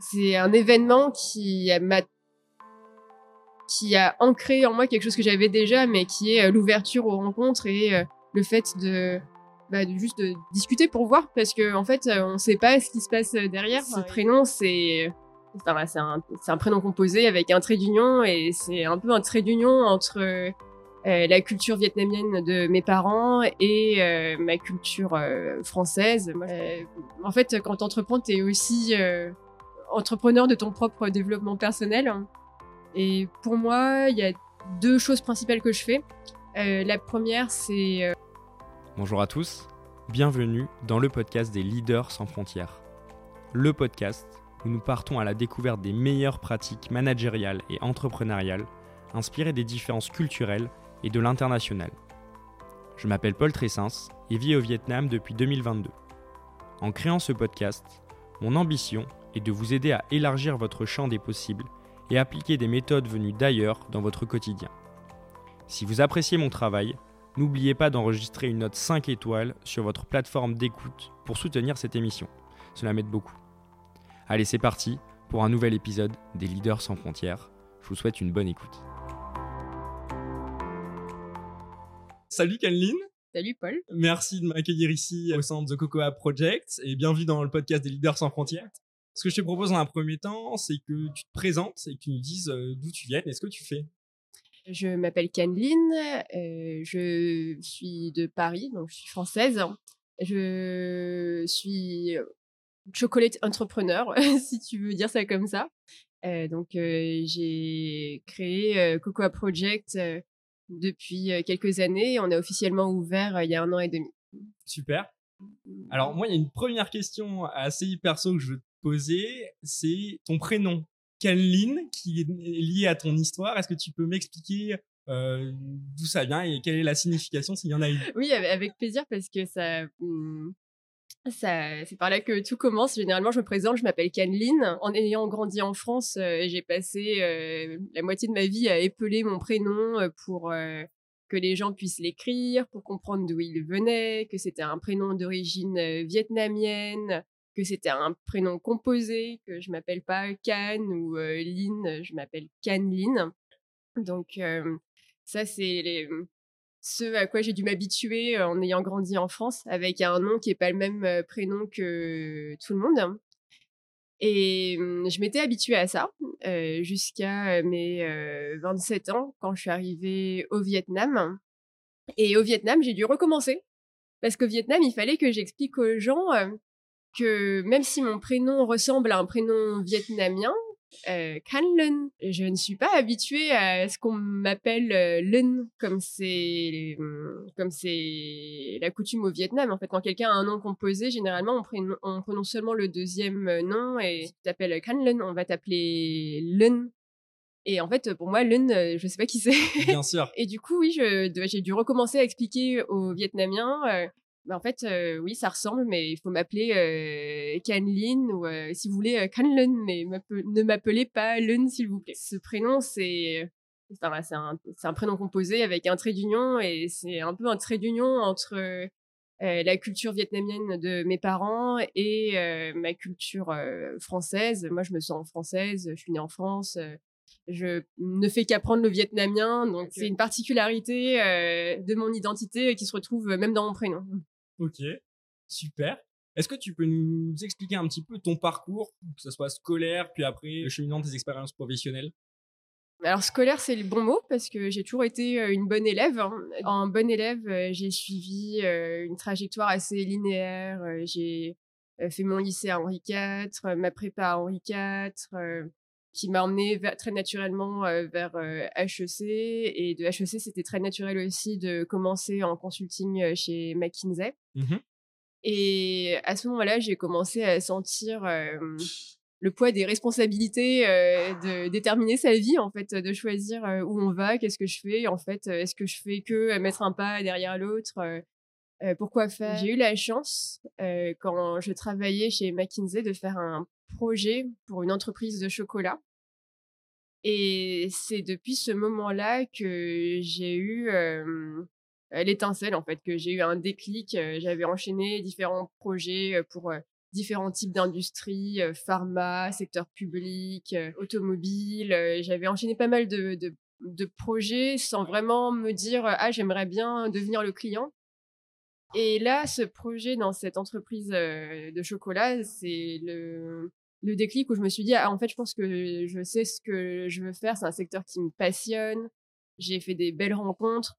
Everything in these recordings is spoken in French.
C'est un événement qui m'a qui a ancré en moi quelque chose que j'avais déjà, mais qui est l'ouverture aux rencontres et le fait de, bah, de juste de discuter pour voir, parce que en fait, on ne sait pas ce qui se passe derrière. Ce prénom, c'est Enfin, c'est un, un, prénom composé avec un trait d'union et c'est un peu un trait d'union entre euh, la culture vietnamienne de mes parents et euh, ma culture euh, française. en fait, quand tu entreprends, tu es aussi entrepreneur de ton propre développement personnel. Et pour moi, il y a deux choses principales que je fais. la première, c'est... Bonjour à tous, bienvenue dans le podcast des leaders sans frontières. Le podcast où nous partons à la découverte des meilleures pratiques managériales et entrepreneuriales, inspirées des différences culturelles et de l'international. Je m'appelle Paul Tressens et vis au Vietnam depuis 2022. En créant ce podcast, mon ambition est de vous aider à élargir votre champ des possibles et appliquer des méthodes venues d'ailleurs dans votre quotidien. Si vous appréciez mon travail, n'oubliez pas d'enregistrer une note 5 étoiles sur votre plateforme d'écoute pour soutenir cette émission. Cela m'aide beaucoup. Allez, c'est parti pour un nouvel épisode des Leaders sans frontières. Je vous souhaite une bonne écoute. Salut Caneline Salut Paul. Merci de m'accueillir ici au sein de The Cocoa Project et bienvenue dans le podcast des Leaders sans frontières. Ce que je te propose dans un premier temps, c'est que tu te présentes et que tu nous dises euh, d'où tu viens et ce que tu fais. Je m'appelle Caneline, euh, je suis de Paris, donc je suis française. Je suis chocolate entrepreneur, si tu veux dire ça comme ça. Euh, donc, euh, j'ai créé euh, Cocoa Project depuis quelques années. On a officiellement ouvert il y a un an et demi. Super. Alors, moi, il y a une première question assez perso que je veux te poser. C'est ton prénom, Caneline, qui est lié à ton histoire? Est-ce que tu peux m'expliquer d'où ça vient et quelle est la signification s'il y en a une? Oui, avec plaisir, parce que ça, mmh, c'est par là que tout commence. Généralement, je me présente, je m'appelle Caneline. En ayant grandi en France, euh, j'ai passé euh, la moitié de ma vie à épeler mon prénom euh, pour que les gens puissent l'écrire, pour comprendre d'où il venait, que c'était un prénom d'origine vietnamienne, que c'était un prénom composé, que je m'appelle pas Can ou Lin, je m'appelle Canline. Donc ça, c'est les, ce à quoi j'ai dû m'habituer euh, en ayant grandi en France, avec un nom qui n'est pas le même euh, prénom que tout le monde. Et mmh, je m'étais habituée à ça euh, jusqu'à mes 27 ans, quand je suis arrivée au Vietnam. Et au Vietnam, j'ai dû recommencer. Parce qu'au Vietnam, il fallait que j'explique aux gens que même si mon prénom ressemble à un prénom vietnamien, euh, Kanlun. Je ne suis pas habituée à ce qu'on m'appelle euh, Lun, comme c'est comme c'est la coutume au Vietnam. En fait, quand quelqu'un a un nom composé, généralement on, prononce seulement le deuxième euh, nom et si tu t'appelles Kanlun, on va t'appeler Lun. Et en fait, pour moi, Lun, euh, je sais pas qui c'est. Bien sûr. et du coup, oui, j'ai dû recommencer à expliquer aux Vietnamiens bah, en fait, euh, oui, ça ressemble, mais il faut m'appeler euh, Canlin ou euh, si vous voulez Canlun, mais ne m'appelez pas Lun, s'il vous plaît. Ce prénom, c'est enfin, c'est un, un, prénom composé avec un trait d'union et c'est un peu un trait d'union entre la culture vietnamienne de mes parents et ma culture française. Moi, je me sens française, je suis née en France. je ne fais qu'apprendre le vietnamien, donc c'est une particularité de mon identité qui se retrouve même dans mon prénom. Ok, super. Est-ce que tu peux nous expliquer un petit peu ton parcours, que ce soit scolaire, puis après le cheminement de tes expériences professionnelles? Alors scolaire, c'est le bon mot parce que j'ai toujours été euh, une bonne élève. Hein. En bonne élève, euh, j'ai suivi euh, une trajectoire assez linéaire. J'ai fait mon lycée à Henri IV, ma prépa à Henri IV, qui m'a emmené très naturellement vers HEC. Et de HEC, c'était très naturel aussi de commencer en consulting chez McKinsey. Mmh et à ce moment-là, j'ai commencé à sentir le poids des responsabilités de déterminer sa vie, en fait, de choisir où on va, qu'est-ce que je fais, en fait, est-ce que je fais que mettre un pas derrière l'autre, pourquoi faire? J'ai eu la chance, quand je travaillais chez McKinsey, de faire un projet pour une entreprise de chocolat. Et c'est depuis ce moment-là que j'ai eu l'étincelle, en fait, que j'ai eu un déclic. J'avais enchaîné différents projets pour différents types d'industries, pharma, secteur public, automobile. J'avais enchaîné pas mal de, de, de, projets sans vraiment me dire ah j'aimerais bien devenir le client. Et là, ce projet dans cette entreprise de chocolat, c'est le le déclic où je me suis dit ah en fait je pense que je sais ce que je veux faire. C'est un secteur qui me passionne. J'ai fait des belles rencontres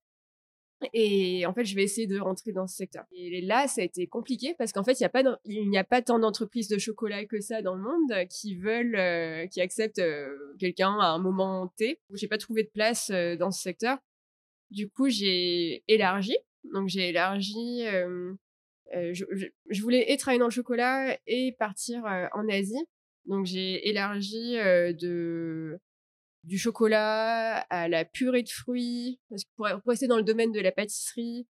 et en fait, je vais essayer de rentrer dans ce secteur. Et là, ça a été compliqué parce qu'en fait, il n'y a pas, tant d'entreprises de chocolat que ça dans le monde qui veulent, euh, qui acceptent euh, quelqu'un à un moment T. J'ai pas trouvé de place euh, dans ce secteur. Du coup, j'ai élargi. Donc, j'ai élargi. Je, je, voulais et travailler dans le chocolat et partir en Asie. Donc, j'ai élargi de du chocolat à la purée de fruits, pour, rester dans le domaine de la pâtisserie,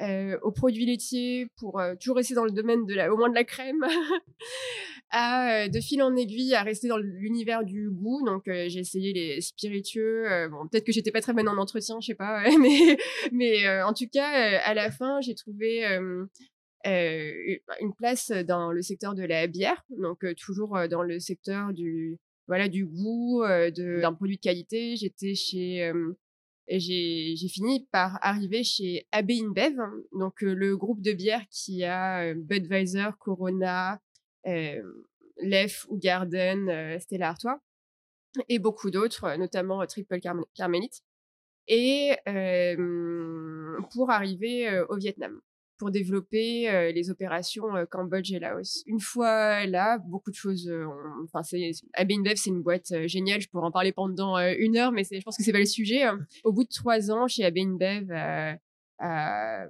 euh, aux produits laitiers, pour euh, toujours rester dans le domaine de la, au moins de la crème, euh, de fil en aiguille à rester dans l'univers du goût. Donc euh, j'ai essayé les spiritueux. bon, peut-être que j'étais pas très bonne en entretien, je sais pas, mais en tout cas à la fin j'ai trouvé une place dans le secteur de la bière, donc toujours dans le secteur du voilà du goût, d'un produit de qualité. J'étais chez j'ai fini par arriver chez AB InBev, donc le groupe de bière qui a Budweiser, Corona, Lef ou Garden, Stella Artois et beaucoup d'autres, notamment Triple Carmelite. Et pour arriver au Vietnam pour développer euh, les opérations euh, Cambodge et Laos. Une fois là, beaucoup de choses. Euh, enfin, InBev, c'est une boîte géniale. Je pourrais en parler pendant une heure, mais je pense que c'est pas le sujet. Hein. Au bout de trois ans, chez AB InBev, a, a,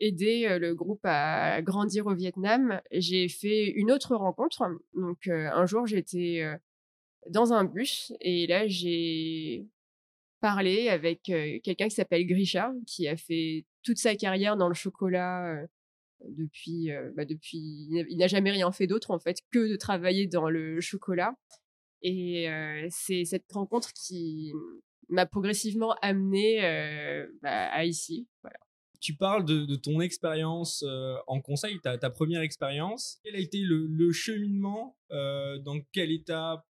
aidé le groupe à grandir au Vietnam. J'ai fait une autre rencontre. Donc, un jour, j'étais dans un bus et là, j'ai parlé avec quelqu'un qui s'appelle Grisha, qui a fait toute sa carrière dans le chocolat depuis, bah depuis, il n'a jamais rien fait d'autre en fait que de travailler dans le chocolat. Et c'est cette rencontre qui m'a progressivement amené bah, à ici. Tu parles de, ton expérience en conseil, ta, ta première expérience. Quel a été le, le cheminement Dans quel état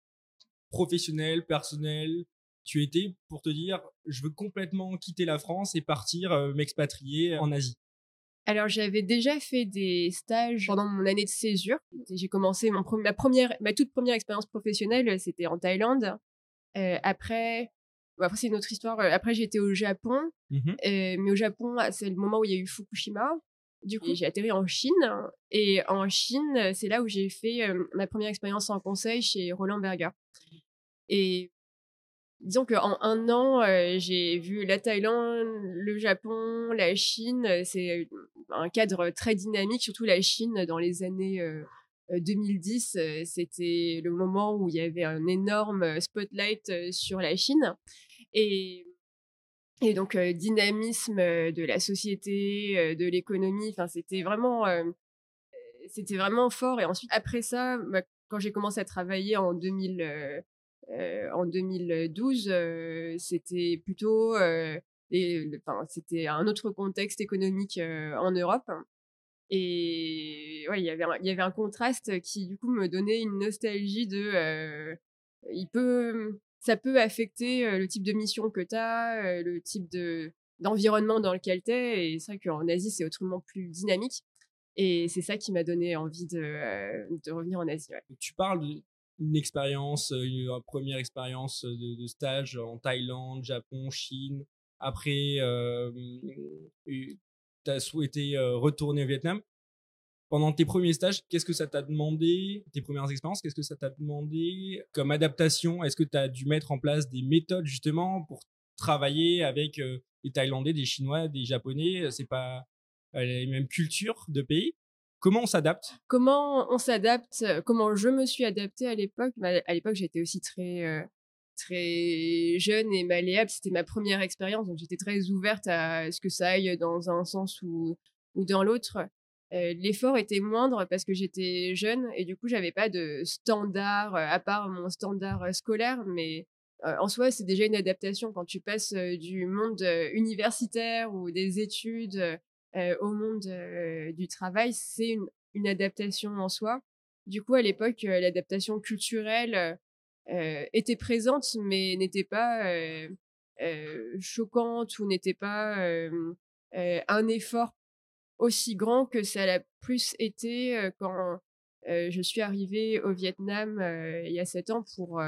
professionnel, personnel, tu étais pour te dire je veux complètement quitter la France et partir euh, m'expatrier en Asie alors j'avais déjà fait des stages pendant mon année de césure. J'ai commencé mon ma première, ma toute première expérience professionnelle, c'était en Thaïlande. Euh, après, après c'est une autre histoire. Euh, après été au Japon, mmh mais au Japon ah, c'est le moment où il y a eu Fukushima. Du coup j'ai atterri en Chine et en Chine c'est là où j'ai fait ma première expérience en conseil chez Roland Berger. Et disons qu'en un an, euh, j'ai vu la Thaïlande, le Japon, la Chine. Euh, c'est un cadre très dynamique, surtout la Chine dans les années 2010. Euh, c'était le moment où il y avait un énorme spotlight sur la Chine. Et, et donc, dynamisme de la société, de l'économie. C'était vraiment, vraiment fort. Et ensuite, après ça, bah, quand j'ai commencé à travailler en 2000, euh, en 2012, euh, c'était plutôt, euh, c'était un autre contexte économique en Europe. Et ouais, il y avait un, contraste qui du coup me donnait une nostalgie de, il peut, ça peut affecter le type de mission que tu as, le type de d'environnement dans lequel tu es. Et c'est vrai qu'en Asie, c'est autrement plus dynamique. Et c'est ça qui m'a donné envie de, de revenir en Asie. Tu parles une expérience, une, première expérience de, stage en Thaïlande, Japon, Chine. Après, euh, tu as souhaité retourner au Vietnam. Pendant tes premiers stages, qu'est-ce que ça t'a demandé? Tes premières expériences, qu'est-ce que ça t'a demandé? Comme adaptation Est-ce que tu as dû mettre en place des méthodes justement pour travailler avec des Thaïlandais, des Chinois, des Japonais? C'est pas les mêmes cultures de pays? Comment on s'adapte? Comment on s'adapte Comment je me suis adaptée à l'époque? Bah, À l'époque, j'étais aussi très euh, très jeune et malléable. C'était ma première expérience, donc j'étais très ouverte à ce que ça aille dans un sens ou ou dans l'autre. Euh, l'effort était moindre parce que j'étais jeune et du coup j'avais pas de standard euh, à part mon standard scolaire mais en soi c'est déjà une adaptation quand tu passes du monde universitaire ou des études au monde du travail, c'est une, adaptation en soi. Du coup, à l'époque, l'adaptation culturelle était présente, mais n'était pas choquante ou n'était pas un effort aussi grand que ça l'a plus été quand je suis arrivée au Vietnam il y a sept ans pour,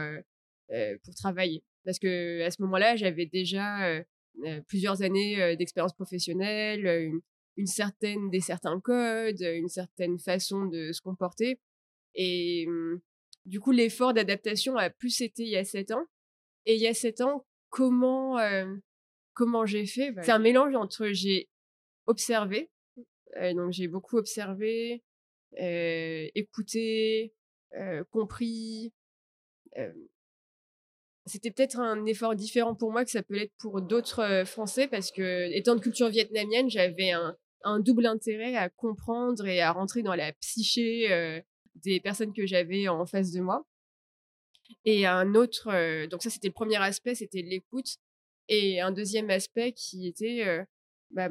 pour travailler. Parce que à ce moment-là, j'avais déjà plusieurs années d'expérience professionnelle, certaine, des certains codes, une certaine façon de se comporter. Et mmh, du coup, l'effort d'adaptation a plus été il y a sept ans. Et il y a sept ans, comment, comment j'ai fait? Bah, C'est un mélange entre j'ai observé, donc j'ai beaucoup observé, écouté, compris. C'était peut-être un effort différent pour moi que ça peut l'être pour d'autres Français parce que, étant de culture vietnamienne, j'avais un, un, double intérêt à comprendre et à rentrer dans la psyché des personnes que j'avais en face de moi. Et un autre, donc ça c'était le premier aspect, c'était l'écoute. Et un deuxième aspect qui était bah,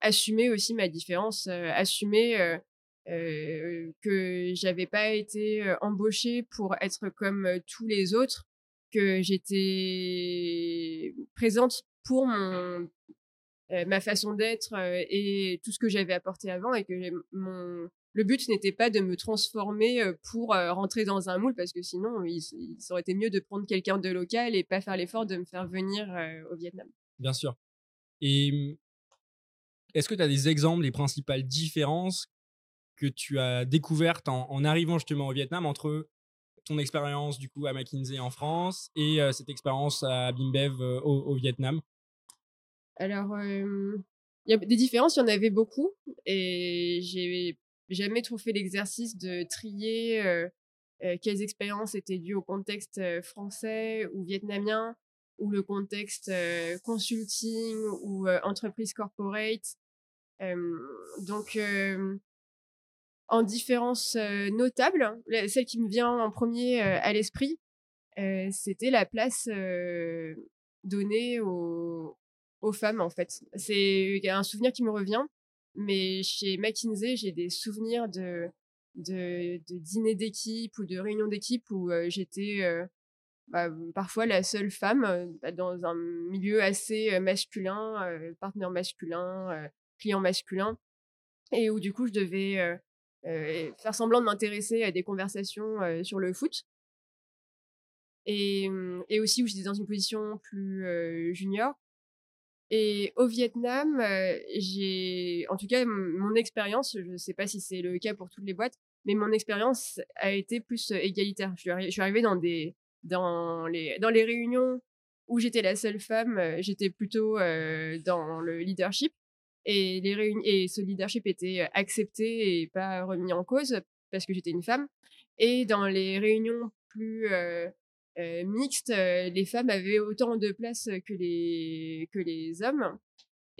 assumer aussi ma différence, assumer que j'avais pas été embauchée pour être comme tous les autres, que j'étais présente pour mon ma façon d'être et tout ce que j'avais apporté avant et que le but n'était pas de me transformer pour rentrer dans un moule parce que sinon, il, ça aurait été mieux de prendre quelqu'un de local et pas faire l'effort de me faire venir au Vietnam. Bien sûr. Mmh, est-ce que tu as des exemples des principales différences que tu as découvertes en, arrivant justement au Vietnam entre ton expérience du coup à McKinsey en France et cette expérience à Bimbev au, Vietnam? Alors, il y a des différences, il y en avait beaucoup et j'ai jamais trop fait l'exercice de trier quelles expériences étaient dues au contexte français ou vietnamien ou le contexte consulting ou entreprise corporate. donc, en différence notable, celle qui me vient en premier à l'esprit, c'était la place donnée aux, aux femmes en fait. C'est un souvenir qui me revient mais chez McKinsey, j'ai des souvenirs de, de, dîners d'équipe ou de réunions d'équipe où j'étais bah, parfois la seule femme bah, dans un milieu assez masculin, partenaire masculin, client masculin, et où du coup je devais faire semblant de m'intéresser à des conversations sur le foot. Et, mmh, et aussi où j'étais dans une position plus junior, et au Vietnam, j'ai, en tout cas, mon expérience, je ne sais pas si c'est le cas pour toutes les boîtes, mais mon expérience a été plus égalitaire. Je suis, arrivée dans des, dans les, dans les réunions où j'étais la seule femme, j'étais plutôt dans le leadership. Et, les et ce leadership était accepté et pas remis en cause parce que j'étais une femme. Et dans les réunions plus euh, mixte, euh, les femmes avaient autant de place que les, hommes.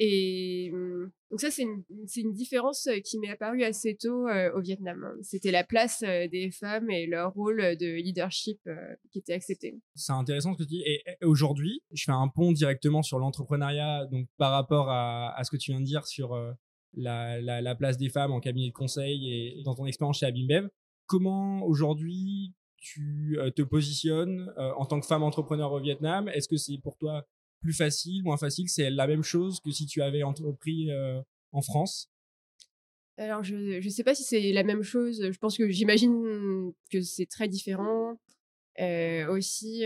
Et mmh, donc ça, c'est une, différence qui m'est apparue assez tôt euh, au Vietnam. C'était la place des femmes et leur rôle de leadership qui était accepté. C'est intéressant ce que tu dis. Et, aujourd'hui, je fais un pont directement sur l'entrepreneuriat, donc par rapport à, ce que tu viens de dire sur la, la, la, place des femmes en cabinet de conseil et dans ton expérience chez Abimbev. Comment aujourd'hui tu euh, te positionnes euh, en tant que femme entrepreneur au Vietnam Est-ce que c'est pour toi plus facile, moins facile? C'est la même chose que si tu avais entrepris euh, en France? Alors, je ne sais pas si c'est la même chose. Je pense que j'imagine que c'est très différent. aussi,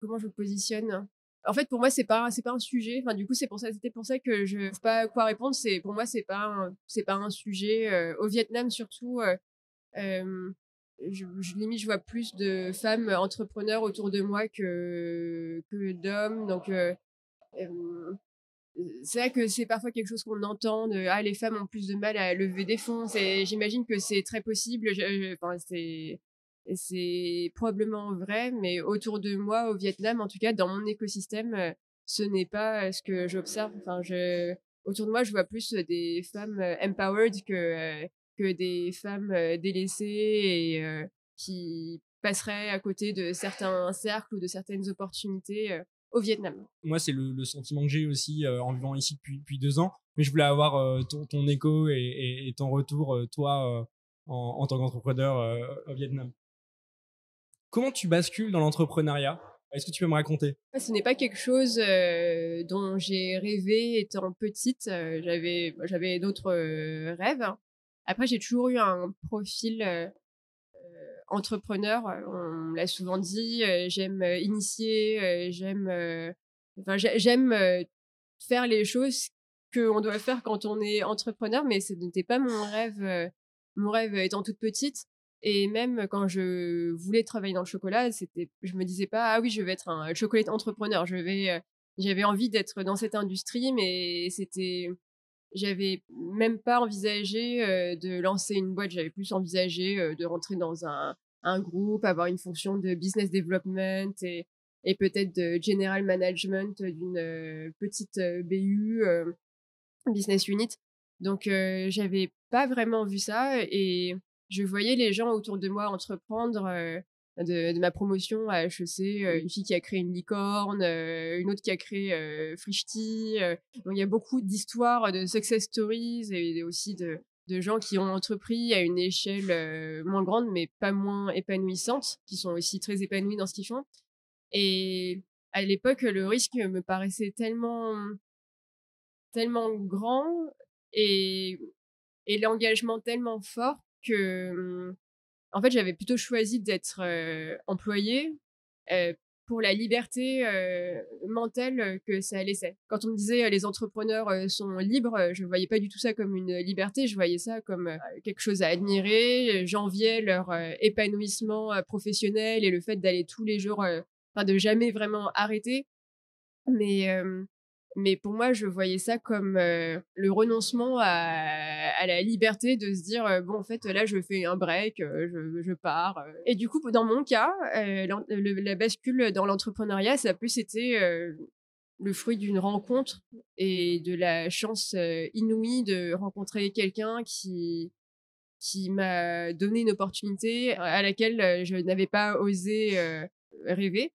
comment je me positionne? En fait, pour moi, c'est pas c'est pas un sujet. Enfin, du coup, c'est pour ça c'était pour ça que je ne sais pas quoi répondre. C'est pour moi, c'est pas pas un sujet. au Vietnam, surtout, je, limite, je vois plus de femmes entrepreneurs autour de moi que, d'hommes. Donc, euh, euh, c'est vrai que c'est parfois quelque chose qu'on entend ah les femmes ont plus de mal à lever des fonds. J'imagine que c'est très possible. enfin, c'est probablement vrai, mais autour de moi au Vietnam, en tout cas dans mon écosystème, ce n'est pas ce que j'observe. Enfin, autour de moi, je vois plus des femmes empowered que que des femmes délaissées et qui passeraient à côté de certains cercles ou de certaines opportunités au Vietnam. Moi, c'est le, sentiment que j'ai aussi en vivant ici depuis, depuis deux ans. mais je voulais avoir ton, ton, écho et, ton retour, toi, en, en, tant qu'entrepreneur au Vietnam. Comment tu bascules dans l'entrepreneuriat? Est-ce que tu peux me raconter? Ce n'est pas quelque chose dont j'ai rêvé étant petite. J'avais, d'autres rêves. Après, j'ai toujours eu un profil entrepreneur. On l'a souvent dit. j'aime initier. j'aime, enfin, j'aime faire les choses qu'on doit faire quand on est entrepreneur, mais ce n'était pas mon rêve. mon rêve étant toute petite. Et même quand je voulais travailler dans le chocolat, c'était, je me disais pas, ah oui, je vais être un chocolate entrepreneur. Je vais, j'avais envie d'être dans cette industrie, mais c'était, j'avais même pas envisagé de lancer une boîte. J'avais plus envisagé de rentrer dans un, groupe, avoir une fonction de business development et peut-être de general management d'une petite BU, business unit. Donc, j'avais pas vraiment vu ça et je voyais les gens autour de moi entreprendre. Euh, de, ma promotion à HEC, euh, une fille qui a créé une licorne, euh, une autre qui a créé euh, Frishti. il y a beaucoup d'histoires, de success stories et aussi de, de gens qui ont entrepris à une échelle moins grande, mais pas moins épanouissante, qui sont aussi très épanouis dans ce qu'ils font. Et à l'époque, le risque me paraissait tellement, tellement grand et, et l'engagement tellement fort que, en fait, j'avais plutôt choisi d'être employée pour la liberté mentale que ça laissait. Quand on me disait les entrepreneurs sont libres, je ne voyais pas du tout ça comme une liberté, je voyais ça comme quelque chose à admirer. J'enviais leur épanouissement professionnel et le fait d'aller tous les jours, enfin de jamais vraiment arrêter. Mais mais pour moi, je voyais ça comme le renoncement à, la liberté de se dire bon, en fait, là, je fais un break, je, je, pars. Et du coup, dans mon cas, la bascule dans l'entrepreneuriat, ça a plus été le fruit d'une rencontre et de la chance inouïe de rencontrer quelqu'un qui qui m'a donné une opportunité à laquelle je n'avais pas osé rêver.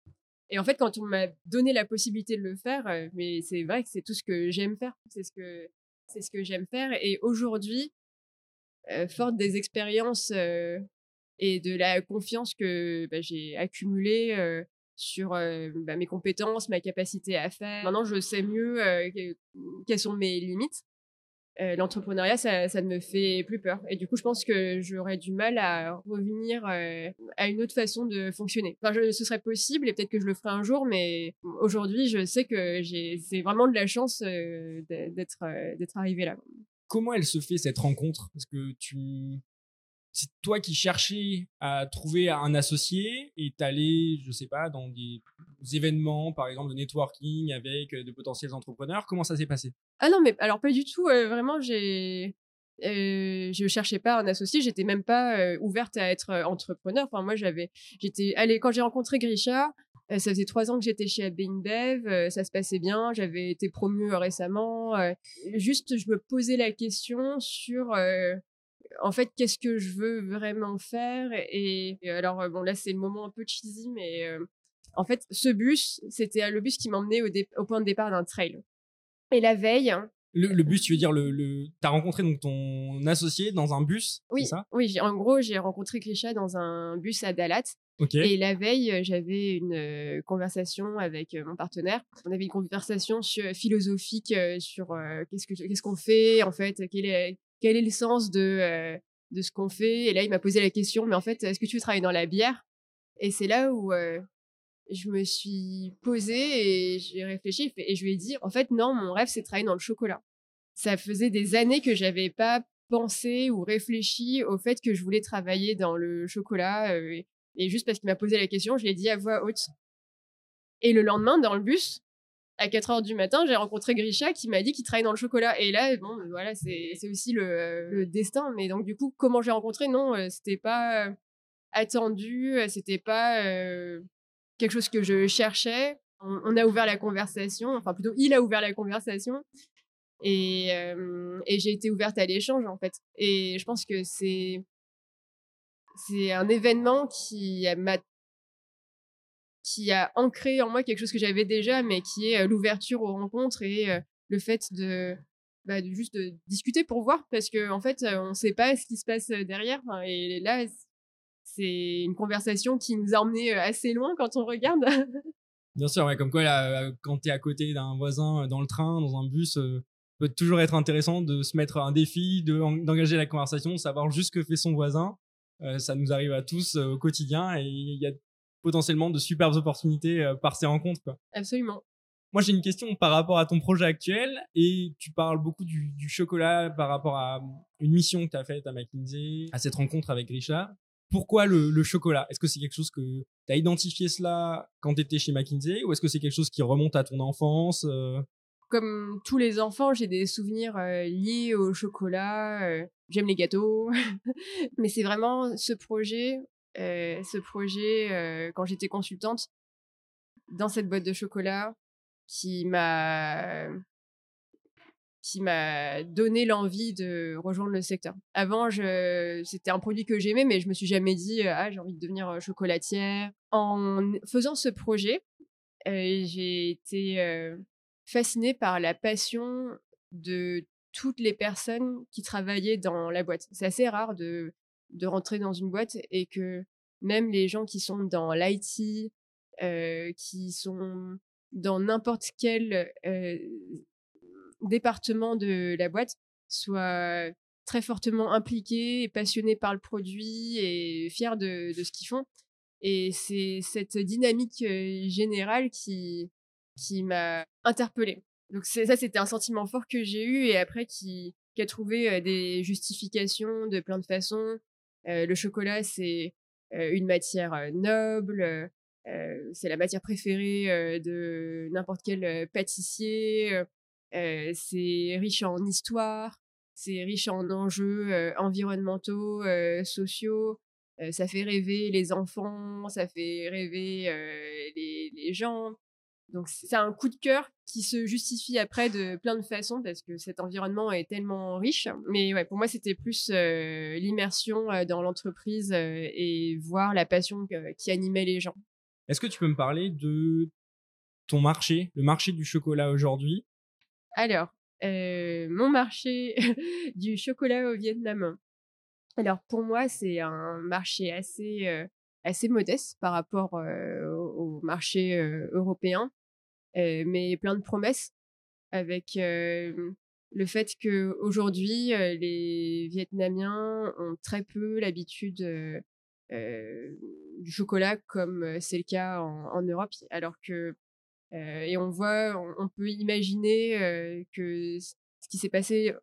Et en fait, quand on m'a donné la possibilité de le faire, euh, mais c'est vrai que c'est tout ce que j'aime faire. C'est ce que c'est ce que j'aime faire. Et aujourd'hui, euh, forte des expériences euh, et de la confiance que bah, j'ai accumulée sur bah, mes compétences, ma capacité à faire, maintenant je sais mieux quelles sont mes limites. Euh, l'entrepreneuriat, ça, ne me fait plus peur. Et du coup, je pense que j'aurais du mal à revenir euh, à une autre façon de fonctionner. Enfin, ce serait possible et peut-être que je le ferai un jour, mais aujourd'hui, je sais que c'est vraiment de la chance euh, d'être d'être arrivé là. Comment elle se fait cette rencontre? Parce que tu c'est toi qui cherchais à trouver un associé et t'allais, je sais pas, dans des événements, par exemple, de networking avec de potentiels entrepreneurs. Comment ça s'est passé? Ah non, mais alors pas du tout. vraiment, j'ai, euh, je cherchais pas un associé. J'étais même pas ouverte à être entrepreneur. Enfin, moi, j'avais, j'étais, allez, quand j'ai rencontré Grisha, ça faisait trois ans que j'étais chez AB ça se passait bien, j'avais été promue récemment. juste, je me posais la question sur en fait, qu'est-ce que je veux vraiment faire? Et, alors, bon, là, c'est le moment un peu cheesy, mais en fait, ce bus, c'était le bus qui m'emmenait au, point de départ d'un trail. Et la veille. Le, bus, tu veux dire le, le... t'as rencontré donc ton associé dans un bus, oui, ça? Oui, en gros, j'ai rencontré Krisha dans un bus à Dalat. Et la veille, j'avais une conversation avec mon partenaire. On avait une conversation philosophique sur qu'est-ce que qu'est-ce qu'on fait en fait, quel est quel est le sens de, de ce qu'on fait? Et là, il m'a posé la question, mais en fait, est-ce que tu veux travailler dans la bière? Et c'est là où je me suis posée et j'ai réfléchi et je lui ai dit, en fait, non, mon rêve, c'est de travailler dans le chocolat. Ça faisait des années que j'avais pas pensé ou réfléchi au fait que je voulais travailler dans le chocolat. Et juste parce qu'il m'a posé la question, je l'ai dit à voix haute. Et le lendemain, dans le bus, à 4 heures du matin, j'ai rencontré Grisha qui m'a dit qu'il travaille dans le chocolat. Et là, bon, voilà, c'est aussi le, destin. Mais donc, du coup, comment j'ai rencontré? Non, euh, c'était pas euh, attendu, euh, c'était pas quelque chose que je cherchais. On, a ouvert la conversation, enfin, plutôt, il a ouvert la conversation. Et, et j'ai été ouverte à l'échange, en fait. Et je pense que c'est. C'est un événement qui m'a qui a ancré en moi quelque chose que j'avais déjà, mais qui est l'ouverture aux rencontres et le fait de bah, de juste de discuter pour voir parce que en fait on ne sait pas ce qui se passe derrière et là c'est une conversation qui nous a emmenés assez loin quand on regarde. Bien sûr, ouais, comme quoi quand tu es à côté d'un voisin dans le train, dans un bus, peut toujours être intéressant de se mettre un défi, d'engager la conversation, savoir juste ce que fait son voisin. ça nous arrive à tous au quotidien et il y a potentiellement de superbes opportunités par ces rencontres. Quoi. Absolument. Moi, j'ai une question par rapport à ton projet actuel et tu parles beaucoup du, chocolat par rapport à une mission que tu as faite à McKinsey, à cette rencontre avec Richard. Pourquoi le, chocolat? Est-ce que c'est quelque chose que tu as identifié cela quand tu étais chez McKinsey ou est-ce que c'est quelque chose qui remonte à ton enfance euh? Comme tous les enfants, j'ai des souvenirs euh, liés au chocolat. Euh, j'aime les gâteaux. Mais c'est vraiment ce projet, ce projet quand j'étais consultante dans cette boîte de chocolat qui m'a qui m'a donné l'envie de rejoindre le secteur. Avant, je, c'était un produit que j'aimais, mais je me suis jamais dit ah j'ai envie de devenir chocolatière. En faisant ce projet, j'ai été fascinée par la passion de toutes les personnes qui travaillaient dans la boîte. C'est assez rare de de rentrer dans une boîte et que même les gens qui sont dans l'IT, qui sont dans n'importe quel département de la boîte soit très fortement impliqué et passionné par le produit et fier de, ce qu'ils font. Et c'est cette dynamique générale qui, qui m'a interpellée. Donc ça, c'était un sentiment fort que j'ai eu et après qui, qui a trouvé des justifications de plein de façons. Le chocolat, c'est une matière noble, c'est la matière préférée de n'importe quel pâtissier. c'est riche en histoire, c'est riche en enjeux environnementaux, sociaux. ça fait rêver les enfants, ça fait rêver les, les, gens. Donc c'est un coup de cœur qui se justifie après de plein de façons parce que cet environnement est tellement riche. Mais ouais, pour moi c'était plus l'immersion dans l'entreprise et voir la passion qui animait les gens. Est-ce que tu peux me parler de ton marché, le marché du chocolat aujourd'hui? Alors, euh, mon marché du chocolat au Vietnam. Alors, pour moi, c'est un marché assez, assez modeste par rapport euh, au, marché européen, mais plein de promesses avec le fait qu'aujourd'hui, les Vietnamiens ont très peu l'habitude du chocolat comme c'est le cas en, Europe, alors que et on voit, on, peut imaginer que ce qui s'est passé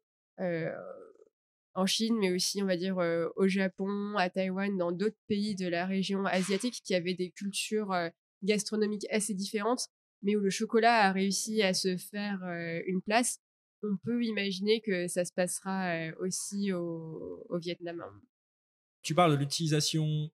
en Chine, mais aussi, on va dire, au Japon, à Taïwan, dans d'autres pays de la région asiatique qui avaient des cultures gastronomiques assez différentes, mais où le chocolat a réussi à se faire une place, on peut imaginer que ça se passera aussi au, au Vietnam. Tu parles de l'utilisation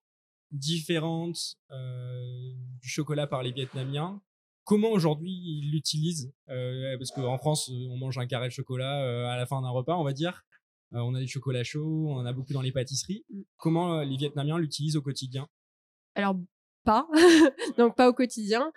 différente euh, du chocolat par les Vietnamiens. Comment aujourd'hui ils l'utilisent euh, Parce qu'en France, on mange un carré de chocolat euh, à la fin d'un repas, on va dire. on a du chocolat chaud, on en a beaucoup dans les pâtisseries. Mm. Comment les Vietnamiens l'utilisent au quotidien? Alors, pas. Donc, pas au quotidien.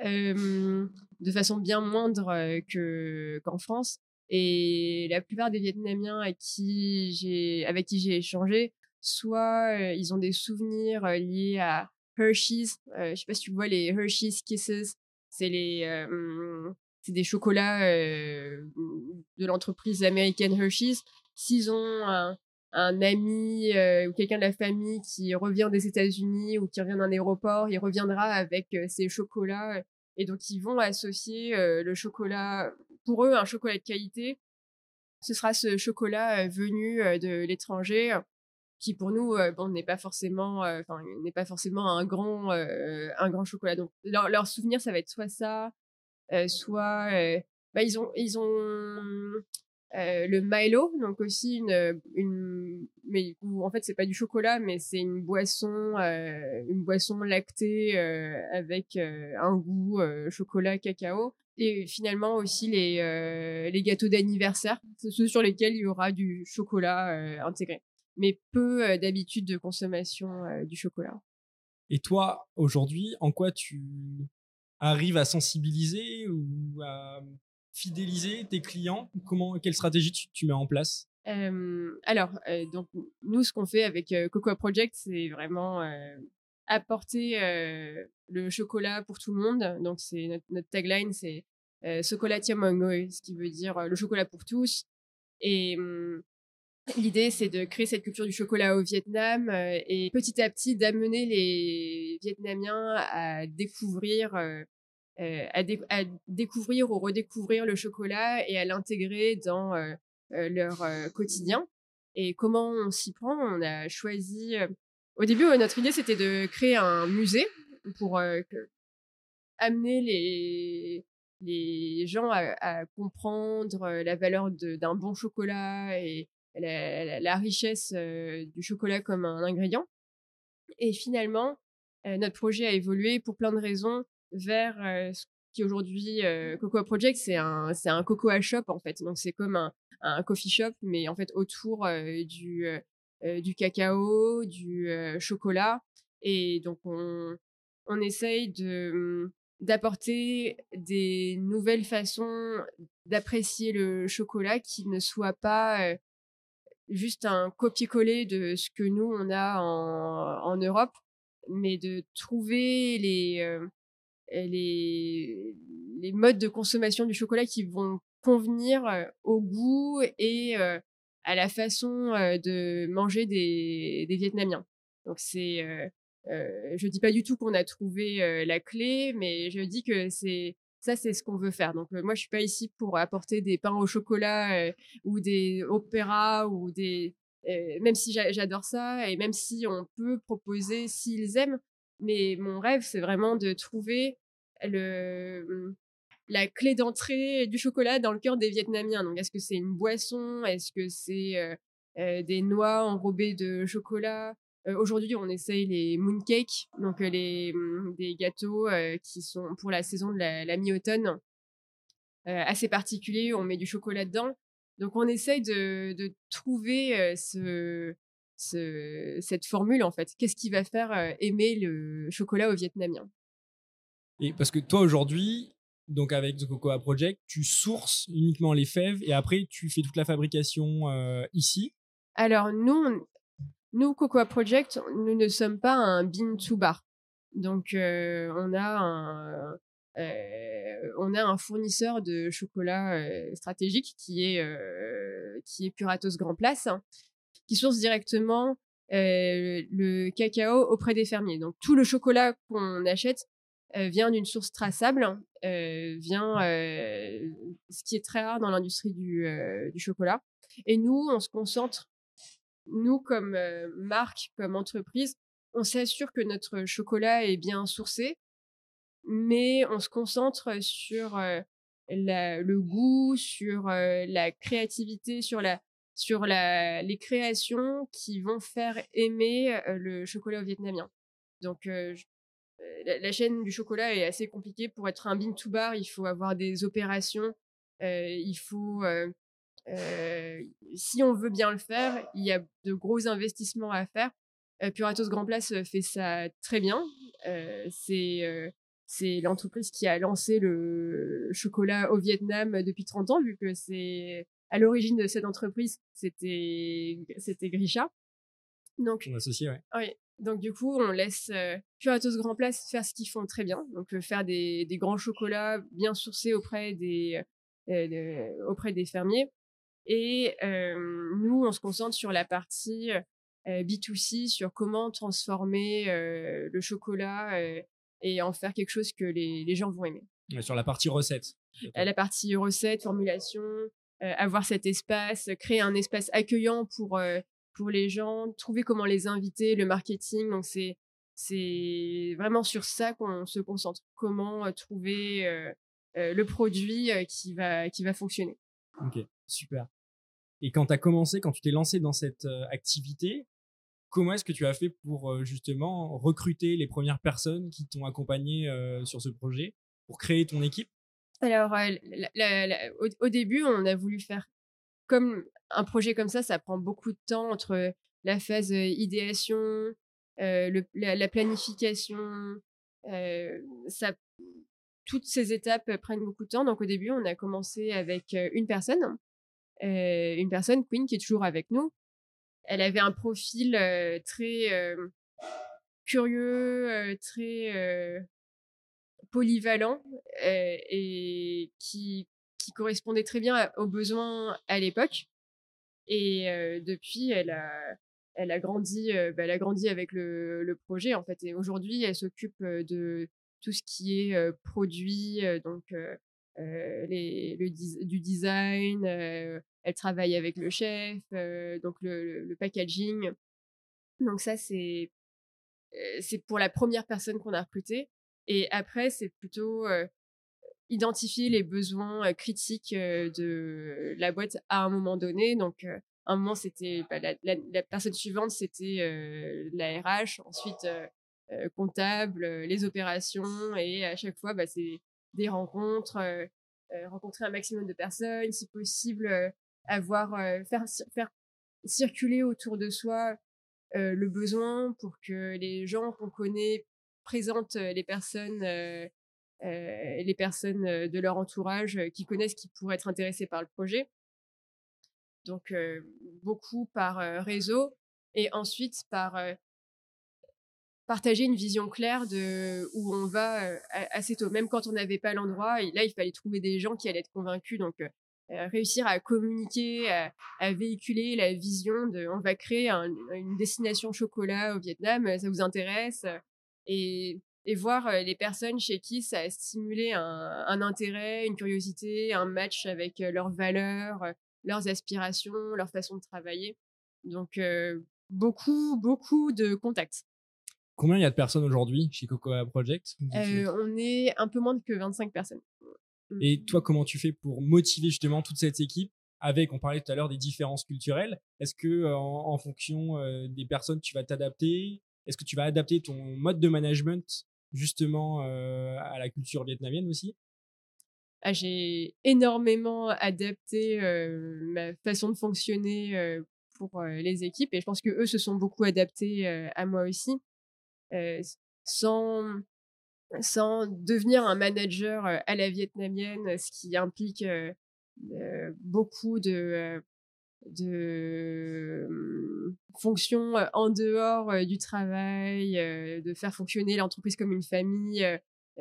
de façon bien moindre que, qu'en France. Et la plupart des Vietnamiens avec qui j'ai, avec qui j'ai échangé soit ils ont des souvenirs liés à Hershey's. je sais pas si tu vois les Hershey's Kisses. C'est les c'est des chocolats de l'entreprise américaine Hershey's. S'ils ont un, un ami ou quelqu'un de la famille qui revient des États-Unis ou qui revient d'un aéroport, il reviendra avec ces chocolats. Et donc, ils vont associer le chocolat, pour eux, un chocolat de qualité. Ce sera ce chocolat venu de l'étranger qui pour nous bon n'est pas forcément pas forcément un grand un grand chocolat donc leur, souvenir ça va être soit ça soit bah, ils ont le Milo donc aussi une une mais où en fait c'est pas du chocolat mais c'est une boisson une boisson lactée avec un goût chocolat cacao et finalement aussi les les gâteaux d'anniversaire ceux sur lesquels il y aura du chocolat intégré mais peu d'habitude de consommation du chocolat. Et toi, aujourd'hui, en quoi tu arrives à sensibiliser ou à fidéliser tes clients? Comment, quelle stratégie tu, mets en place? Alors, donc nous, ce qu'on fait avec Cocoa Project, c'est vraiment apporter le chocolat pour tout le monde. Donc, c'est notre, tagline, c'est Chocolatier Mango, ce qui veut dire le chocolat pour tous. Et l'idée, c'est de créer cette culture du chocolat au Vietnam et petit à petit d'amener les Vietnamiens à découvrir, à, découvrir ou redécouvrir le chocolat et à l'intégrer dans leur quotidien. Et comment on s'y prend? On a choisi au début, notre idée, c'était de créer un musée pour euh, amener les, gens à, comprendre euh, la valeur d'un bon chocolat et la, richesse euh, du chocolat comme un ingrédient. Et finalement, notre projet a évolué pour plein de raisons vers ce qui aujourd'hui Cocoa Project, c'est un c'est un cocoa shop en fait. Donc c'est comme un, un coffee shop, mais en fait autour du du cacao, du chocolat. Et donc, on, on essaye de mmh, d'apporter des nouvelles façons d'apprécier le chocolat qui ne soit pas juste un copier-coller de ce que nous on a en, en Europe, mais de trouver les, les, modes de consommation du chocolat qui vont convenir au goût et à la façon de manger des, Vietnamiens. Donc c'est, euh, euh, je dis pas du tout qu'on a trouvé la clé, mais je dis que c'est ça, c'est ce qu'on veut faire. Donc moi, je suis pas ici pour apporter des pains au chocolat ou des opéras ou des, même si j'adore ça et même si on peut proposer s'ils aiment, mais mon rêve, c'est vraiment de trouver mmh, la clé d'entrée du chocolat dans le cœur des Vietnamiens. Donc, est-ce que c'est une boisson? Est-ce que c'est des noix enrobées de chocolat? Aujourd'hui, on essaye les mooncakes, donc les mmh, des gâteaux qui sont pour la saison de la, mi-automne, assez particuliers. On met du chocolat dedans. Donc, on essaye de, trouver ce, cette formule en fait. Qu'est-ce qui va faire aimer le chocolat aux Vietnamiens? Et parce que toi aujourd'hui, donc avec The Cocoa Project, tu sources uniquement les fèves et après tu fais toute la fabrication euh, ici? Alors nous, nous Cocoa Project, nous ne sommes pas un bean to bar. Donc euh, on a un euh, on a un fournisseur de chocolat stratégique qui est qui est Puratos Grand Place, qui source directement le cacao auprès des fermiers. Donc tout le chocolat qu'on achète euh, vient d'une source traçable, euh, vient euh, ce qui est très rare dans l'industrie du, chocolat. Et nous, on se concentre, nous comme marque, comme entreprise, on s'assure que notre chocolat est bien sourcé, mais on se concentre sur le goût, sur la créativité, sur la sur la, les créations qui vont faire aimer le chocolat vietnamien. Donc, euh, la, chaîne du chocolat est assez compliquée. Pour être un bean to bar, il faut avoir des opérations. Euh, il faut, euh, si on veut bien le faire, il y a de gros investissements à faire. Puratos Grand Place fait ça très bien. c'est c'est l'entreprise qui a lancé le chocolat au Vietnam depuis 30 ans, vu que c'est à l'origine de cette entreprise, c'était c'était Grisha. Donc, Mon associé, ouais. Oui. Donc du coup, on laisse euh, Curatos Grand Place faire ce qu'ils font très bien, donc euh, faire des, des, grands chocolats bien sourcés auprès des euh, auprès des fermiers. Et nous, on se concentre sur la partie B2C, sur comment transformer le chocolat et en faire quelque chose que les, les gens vont aimer. sur la partie recette. La partie recette, formulation, avoir cet espace, créer un espace accueillant pour pour les gens, trouver comment les inviter, le marketing. Donc c'est c'est vraiment sur ça qu'on se concentre. Comment trouver euh, euh, le produit qui va qui va fonctionner. Ok, super. Et quand tu as commencé, quand tu t'es lancé dans cette activité, comment est-ce que tu as fait pour justement recruter les premières personnes qui t'ont accompagné sur ce projet, pour créer ton équipe? Alors, au, début, on a voulu faire comme un projet comme ça, ça prend beaucoup de temps entre la phase idéation, la, planification. toutes ces étapes prennent beaucoup de temps. Donc au début, on a commencé avec une personne, une personne, Queen, qui est toujours avec nous. Elle avait un profil très curieux, très polyvalent et qui, qui correspondait très bien aux besoins à l'époque. Et depuis, elle a, elle a grandi, bah, elle a grandi avec le, le projet en fait. Et aujourd'hui, elle s'occupe de tout ce qui est produit, donc les, le, du design. elle travaille avec le chef, donc le, le, packaging. Donc ça, c'est c'est pour la première personne qu'on a recrutée. Et après, c'est plutôt identifier les besoins critiques de la boîte à un moment donné. Donc, à un moment, c'était bah, la, personne suivante, c'était la RH, ensuite comptable, les opérations, et à chaque fois, bah, c'est des rencontres, rencontrer un maximum de personnes, si possible, avoir faire faire circuler autour de soi le besoin pour que les gens qu'on connaît présentent les personnes les personnes de leur entourage qui connaissent qui pourraient être intéressés par le projet. Donc beaucoup par réseau et ensuite par partager une vision claire de où on va assez tôt. Même quand on n'avait pas l'endroit, là il fallait trouver des gens qui allaient être convaincus. Donc réussir à communiquer, à, véhiculer la vision de on va créer une destination chocolat au Vietnam, ça vous intéresse? Et, et voir les personnes chez qui ça a stimulé un, un intérêt, une curiosité, un match avec leurs valeurs, leurs aspirations, leur façon de travailler. Donc beaucoup, beaucoup de contacts. Combien il y a de personnes aujourd'hui chez Cocoa Project On est un peu moins que 25 personnes. Et toi, comment tu fais pour motiver justement toute cette équipe avec, on parlait tout à l'heure des différences culturelles. Est-ce que en, fonction des personnes, tu vas t'adapter? Est-ce que tu vas adapter ton mode de management justement à la culture vietnamienne aussi? Ah, J'ai énormément adapté ma façon de fonctionner pour les équipes et je pense que eux se sont beaucoup adaptés à moi aussi. sans sans devenir un manager à la vietnamienne, ce qui implique beaucoup de, de fonctions en dehors du travail, de faire fonctionner l'entreprise comme une famille,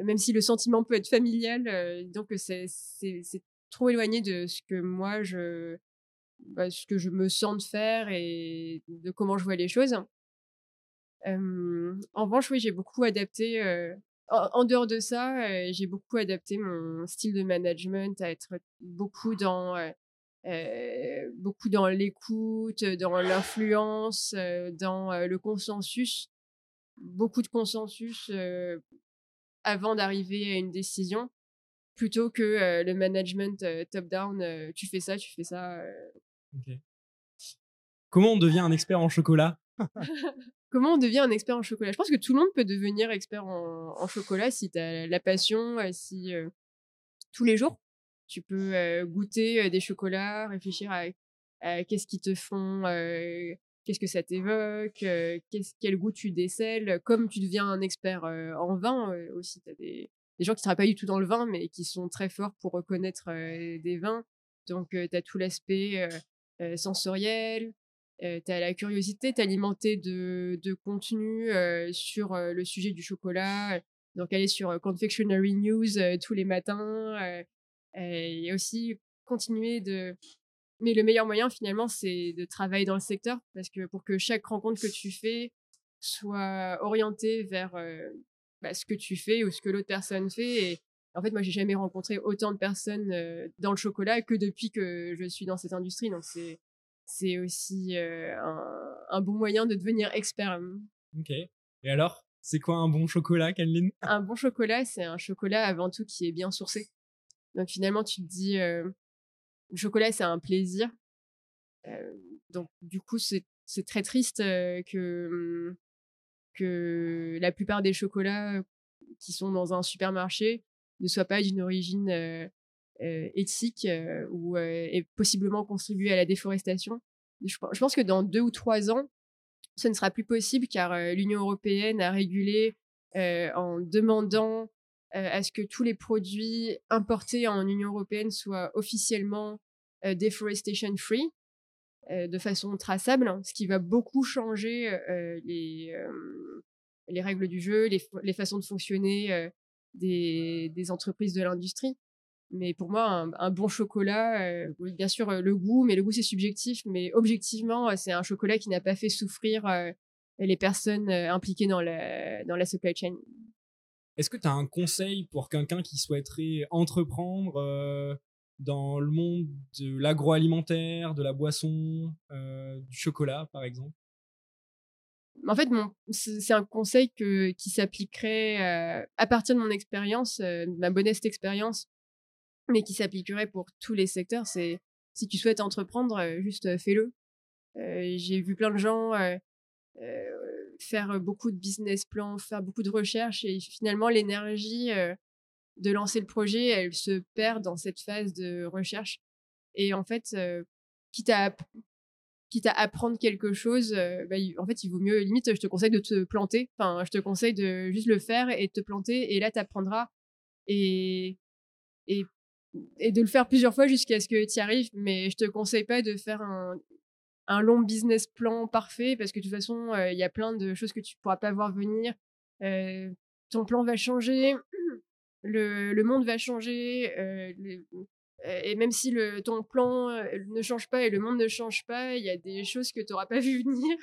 même si le sentiment peut être familial. donc c'est trop éloigné de ce que moi je bah, ce que je me sens de faire et de comment je vois les choses. en revanche, oui, j'ai beaucoup adapté en, dehors de ça, j'ai beaucoup adapté mon style de management à être beaucoup dans euh, euh, beaucoup dans l'écoute, dans l'influence, dans le consensus, beaucoup de consensus avant d'arriver à une décision, plutôt que le management top-down, tu fais ça, tu fais ça. Comment on devient un expert en chocolat? Comment on devient un expert en chocolat? Je pense que tout le monde peut devenir expert en, chocolat si tu as la passion, euh, si euh, tous les jours tu peux euh, goûter des chocolats, réfléchir à, qu'est-ce qui te font, qu'est-ce que ça t'évoque, quel goût tu décèles, comme tu deviens un expert en vin aussi. Tu as des, gens qui ne travaillent pas du tout dans le vin, mais qui sont très forts pour reconnaître des vins. Donc, tu as tout l'aspect sensoriel, tu as la curiosité t'alimenter de, de contenu sur le sujet du chocolat. Donc, aller sur Confectionery News tous les matins. Et aussi continuer de. Mais le meilleur moyen, finalement, c'est de travailler dans le secteur. Parce que pour que chaque rencontre que tu fais soit orientée vers bah, ce que tu fais ou ce que l'autre personne fait. Et en fait, moi, j'ai jamais rencontré autant de personnes dans le chocolat que depuis que je suis dans cette industrie. Donc, c'est c'est aussi un, un, bon moyen de devenir expert. Ok. Et alors, c'est quoi un bon chocolat, Kathleen Un bon chocolat, c'est un chocolat avant tout qui est bien sourcé. Donc finalement, tu te dis, le chocolat, c'est un plaisir. donc du coup, c'est très triste que, mmh, que la plupart des chocolats qui sont dans un supermarché ne soient pas d'une origine euh, éthique ou et possiblement contribuer à la déforestation. Je, pense que dans deux ou trois ans, ce ne sera plus possible car l'Union européenne a régulé en demandant à ce que tous les produits importés en Union européenne soient officiellement deforestation free, de façon traçable, ce qui va beaucoup changer les, les règles du jeu, les, façons de fonctionner des, des entreprises de l'industrie. Mais pour moi, un, bon chocolat, bien sûr, le goût, mais le goût c'est subjectif, mais objectivement, c'est un chocolat qui n'a pas fait souffrir les personnes impliquées dans la, dans la supply chain. Est-ce que tu as un conseil pour quelqu'un qui souhaiterait entreprendre euh, dans le monde de l'agroalimentaire, de la boisson, euh, du chocolat, par exemple? En fait, c'est un conseil qui s'appliquerait euh, à partir de mon expérience, de ma modeste expérience, mais qui s'appliquerait pour tous les secteurs. C'est si tu souhaites entreprendre, juste fais-le. J'ai vu plein de gens faire beaucoup de business plans, faire beaucoup de recherches et finalement l'énergie de lancer le projet, elle se perd dans cette phase de recherche. Et en fait, quitte à quitte à apprendre quelque chose, bah, en fait, il vaut mieux, limite, je te conseille de te planter. Enfin, je te conseille de juste le faire et de te planter. Et là, tu apprendras. Et, et, et de le faire plusieurs fois jusqu'à ce que tu y arrives. Mais je te conseille pas de faire un, un long business plan parfait parce que de toute façon, il y a plein de choses que tu pourras pas voir venir. ton plan va changer, le, monde va changer, et même si le, ton plan ne change pas et le monde ne change pas, il y a des choses que tu n'auras pas vu venir.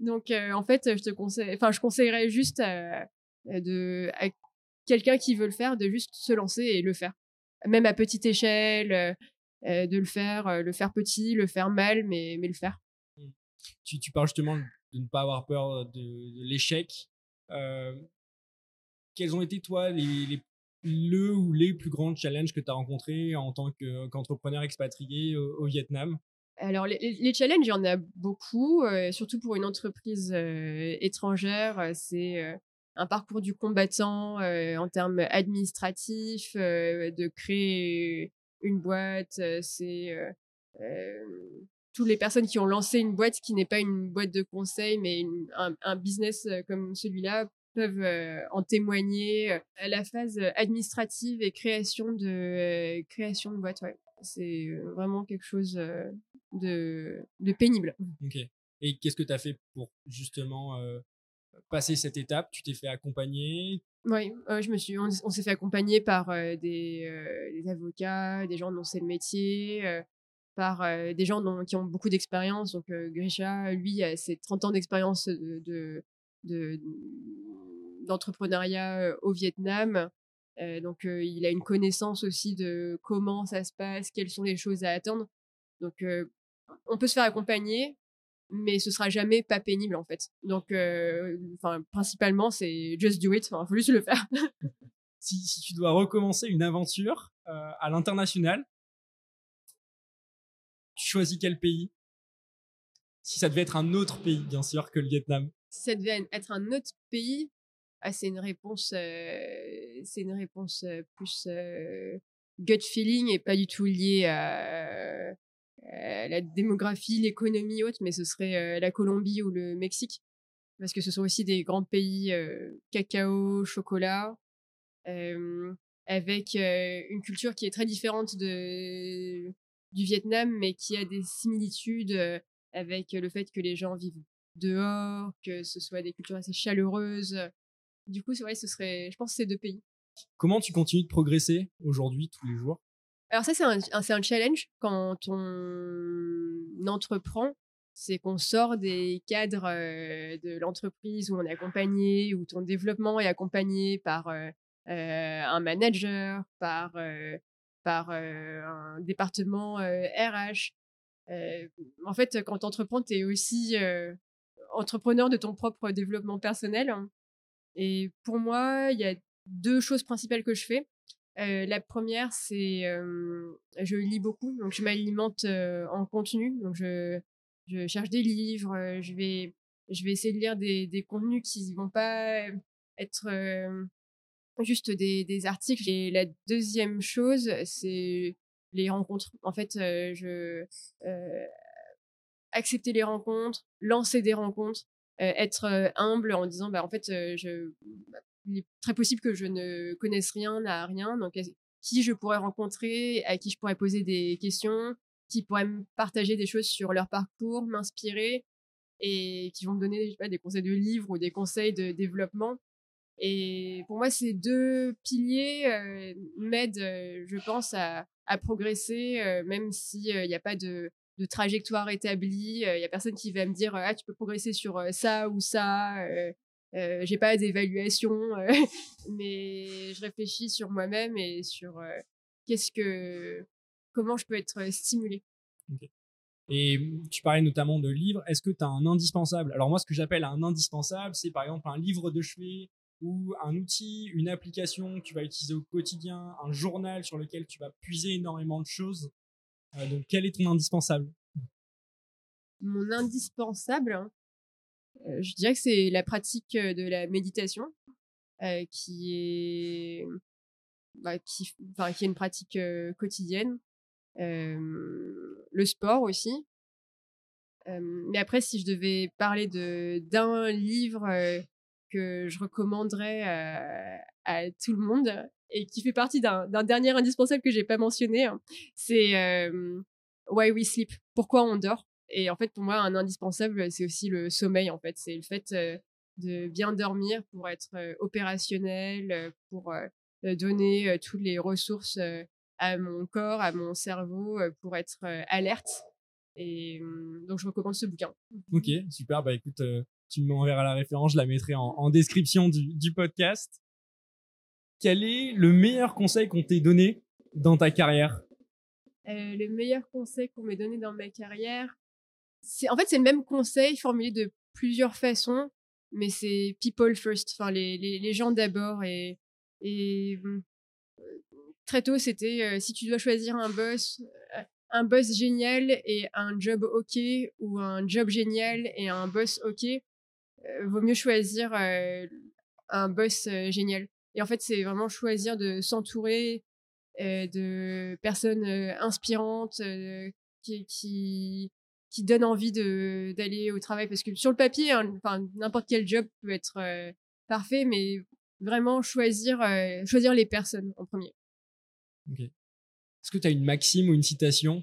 Donc, en fait, je te conseille, enfin, je conseillerais juste à, à quelqu'un qui veut le faire de juste se lancer et le faire. Même à petite échelle, de le faire, euh, le faire petit, le faire mal, mais, mais le faire. Mmh. Tu, tu parles justement de ne pas avoir peur de, l'échec. Euh, quels ont été, toi, les, le ou les plus grands challenges que tu as rencontrés en tant qu'entrepreneur expatrié au, Vietnam? Alors les, challenges, il y en a beaucoup, surtout pour une entreprise étrangère. c'est un parcours du combattant en termes administratifs, de créer une boîte, c'est toutes les personnes qui ont lancé une boîte qui n'est pas une boîte de conseil, mais un, business comme celui-là peuvent en témoigner. la phase administrative et création de création de boîte, ouais. c'est vraiment quelque chose de, de pénible. Ok. Et qu'est-ce que tu as fait pour justement passer cette étape? Tu t'es fait accompagner? Oui, je me suis, on, s'est fait accompagner par des, des, avocats, des gens dont c'est le métier, par des gens dont, qui ont beaucoup d'expérience. Donc Grisha, lui, a ses 30 ans d'expérience de, de, d'entrepreneuriat au Vietnam. donc il a une connaissance aussi de comment ça se passe, quelles sont les choses à attendre. Donc on peut se faire accompagner, mais ce sera jamais pas pénible en fait. Donc, euh, enfin, principalement, c'est just do it. Enfin, faut juste le faire. si, si, tu dois recommencer une aventure euh, à l'international, tu choisis quel pays? Si ça devait être un autre pays, bien sûr, que le Vietnam. Si ça devait être un autre pays, ah, c'est une réponse, euh, c'est une réponse plus gut feeling et pas du tout liée à la démographie, l'économie haute, mais ce serait euh, la Colombie ou le Mexique, parce que ce sont aussi des grands pays euh, cacao, chocolat, avec une culture qui est très différente du Vietnam, mais qui a des similitudes avec le fait que les gens vivent dehors, que ce soit des cultures assez chaleureuses. Du coup, c'est vrai, ce serait, je pense, ces deux pays. Comment tu continues de progresser aujourd'hui, tous les jours? Alors ça, c'est un, challenge quand on entreprend, c'est qu'on sort des cadres de l'entreprise où on est accompagné, où ton développement est accompagné par un manager, par, par un département RH. en fait, quand tu entreprends, tu es aussi entrepreneur de ton propre développement personnel. Hein. Et pour moi, il y a deux choses principales que je fais. Euh, la première, c'est je lis beaucoup, donc je m'alimente en contenu. Donc je, cherche des livres, je vais je vais essayer de lire des, contenus qui vont pas être juste des, articles. Et la deuxième chose, c'est les rencontres. En fait, accepter les rencontres, lancer des rencontres, être humble en disant bah en fait je il est très possible que je ne connaisse rien à rien. Donc, qui je pourrais rencontrer, à qui je pourrais poser des questions, qui pourraient me partager des choses sur leur parcours, m'inspirer et qui vont me donner des conseils de livres ou des conseils de développement. Et pour moi, ces deux piliers euh, m'aident, euh, je pense, à, progresser, euh, même s'il n'y a pas de, de, trajectoire établie. Il n'y a personne qui va me dire ah tu peux progresser sur ça ou ça. Euh, j'ai pas d'évaluation, mais je réfléchis sur moi-même et sur qu'est-ce que, comment je peux être stimulée. Et tu parlais notamment de livres. Est-ce que tu as un indispensable? Alors moi, ce que j'appelle un indispensable, c'est par exemple un livre de chevet ou un outil, une application que tu vas utiliser au quotidien, un journal sur lequel tu vas puiser énormément de choses. Euh, donc, quel est ton indispensable? Mon indispensable, hein, euh, je dirais que c'est la pratique euh, de la méditation, qui est, bah, qui, enfin, qui est une pratique quotidienne. le sport aussi. mais après, si je devais parler de d'un livre que je recommanderais à tout le monde et qui fait partie d'un dernier indispensable que j'ai pas mentionné, hein, c'est Why We Sleep. Pourquoi on dort? Et en fait, pour moi, un indispensable, c'est aussi le sommeil. En fait, c'est le fait de bien dormir pour être opérationnel, pour donner toutes les ressources à mon corps, à mon cerveau, pour être alerte. Et donc, je recommande ce bouquin. Ok, super. Bah écoute, tu m'enverras la référence, je la mettrai en, description du, podcast. Quel est le meilleur conseil qu'on t'ait donné dans ta carrière? Euh, Le meilleur conseil qu'on m'ait donné dans ma carrière, en fait c'est le même conseil formulé de plusieurs façons, mais c'est people first, enfin les, les, gens d'abord et, euh, très tôt c'était euh, si tu dois choisir un boss, un boss génial et un job ok ou un job génial et un boss ok, euh, vaut mieux choisir euh, un boss euh, génial. Et en fait, c'est vraiment choisir de s'entourer de personnes inspirantes qui, qui donnent envie de d'aller au travail parce que sur le papier hein, enfin n'importe quel job peut être parfait mais vraiment choisir choisir les personnes en premier ok est-ce que tu as une maxime ou une citation?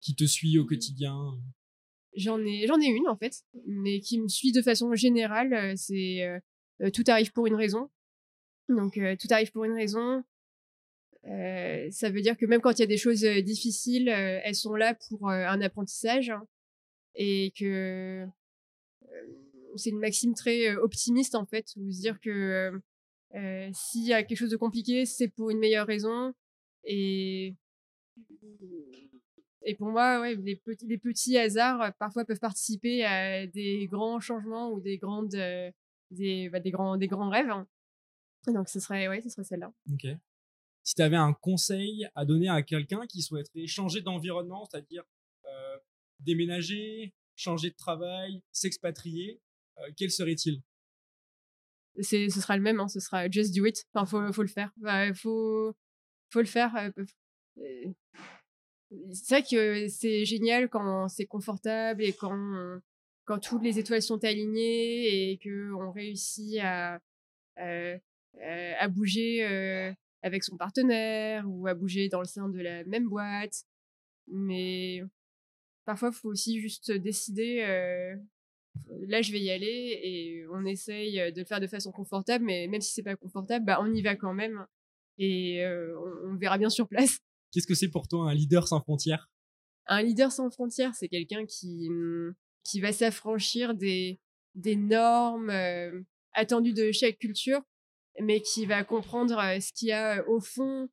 Qui te suit au quotidien J'en ai, j'en ai une en fait, mais qui me suit de façon générale. Euh, c'est euh, euh, tout arrive pour une raison. Donc tout arrive pour une raison. Ça veut dire que même quand il y a des choses difficiles, elles sont là pour un apprentissage hein, et que c'est une maxime très optimiste en fait, vous dire que s'il y a quelque chose de compliqué, c'est pour une meilleure raison et pour moi, ouais, les, petits, les petits hasards euh, parfois peuvent participer à des grands changements ou des grandes, euh, des, bah, des, grands, des grands rêves. Hein. Donc ce serait, ouais, ce serait celle-là. Ok. Si tu avais un conseil à donner à quelqu'un qui souhaiterait changer d'environnement, c'est-à-dire euh, déménager, changer de travail, s'expatrier, quel serait-il? Ce sera le même hein, ce sera just do it. Enfin faut le faire. Il faut le faire c'est vrai que c'est génial quand c'est confortable et quand quand toutes les étoiles sont alignées et que on réussit à euh, à bouger euh, avec son partenaire ou à bouger dans le sein de la même boîte. Mais parfois, il faut aussi juste décider. Euh, là, je vais y aller et on essaye de le faire de façon confortable. Mais même si c'est pas confortable, bah, on y va quand même et on verra bien sur place. Qu'est-ce que c'est pour toi un leader sans frontières? Un leader sans frontières, c'est quelqu'un qui, mmh, qui va s'affranchir des, des normes euh, attendues de chaque culture, mais qui va comprendre ce qu'il y a au fond,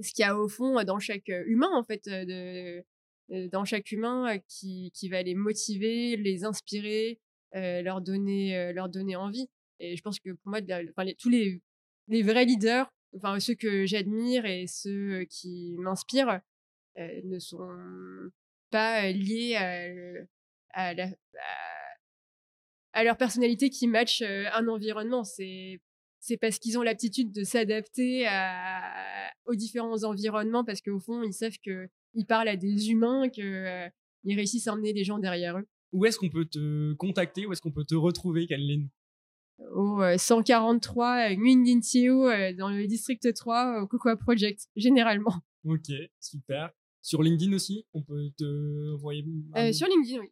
ce qu'il y a au fond dans chaque humain en fait, dans chaque humain qui, qui va les motiver, les inspirer, leur donner, leur donner envie. Et je pense que pour moi, enfin, tous les, les vrais leaders enfin ceux que j'admire et ceux qui m'inspirent ne sont pas liés à, à, leur personnalité qui match un environnement. C'est c'est parce qu'ils ont l'aptitude de s'adapter aux différents environnements parce qu'au fond ils savent que ils parlent à des humains que ils réussissent à emmener les gens derrière eux. où est-ce qu'on peut te contacter, où est-ce qu'on peut te retrouver, Caneline Au 143 Nguyen dans le district 3 au Cocoa Project, généralement. Ok, super. Sur LinkedIn aussi, on peut te envoyer. sur LinkedIn, oui.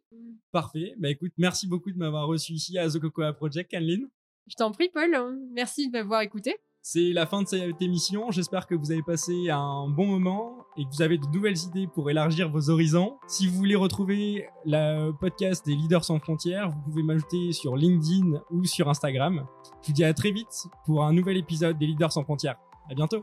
Parfait. Bah écoute, merci beaucoup de m'avoir reçu ici à The Cocoa Project, Caneline. Je t'en prie, Paul. Merci de m'avoir écouté. C'est la fin de cette émission. J'espère que vous avez passé un bon moment et que vous avez de nouvelles idées pour élargir vos horizons. Si vous voulez retrouver le podcast des leaders sans frontières, vous pouvez m'ajouter sur LinkedIn ou sur Instagram. Je vous dis à très vite pour un nouvel épisode des leaders sans frontières. À bientôt.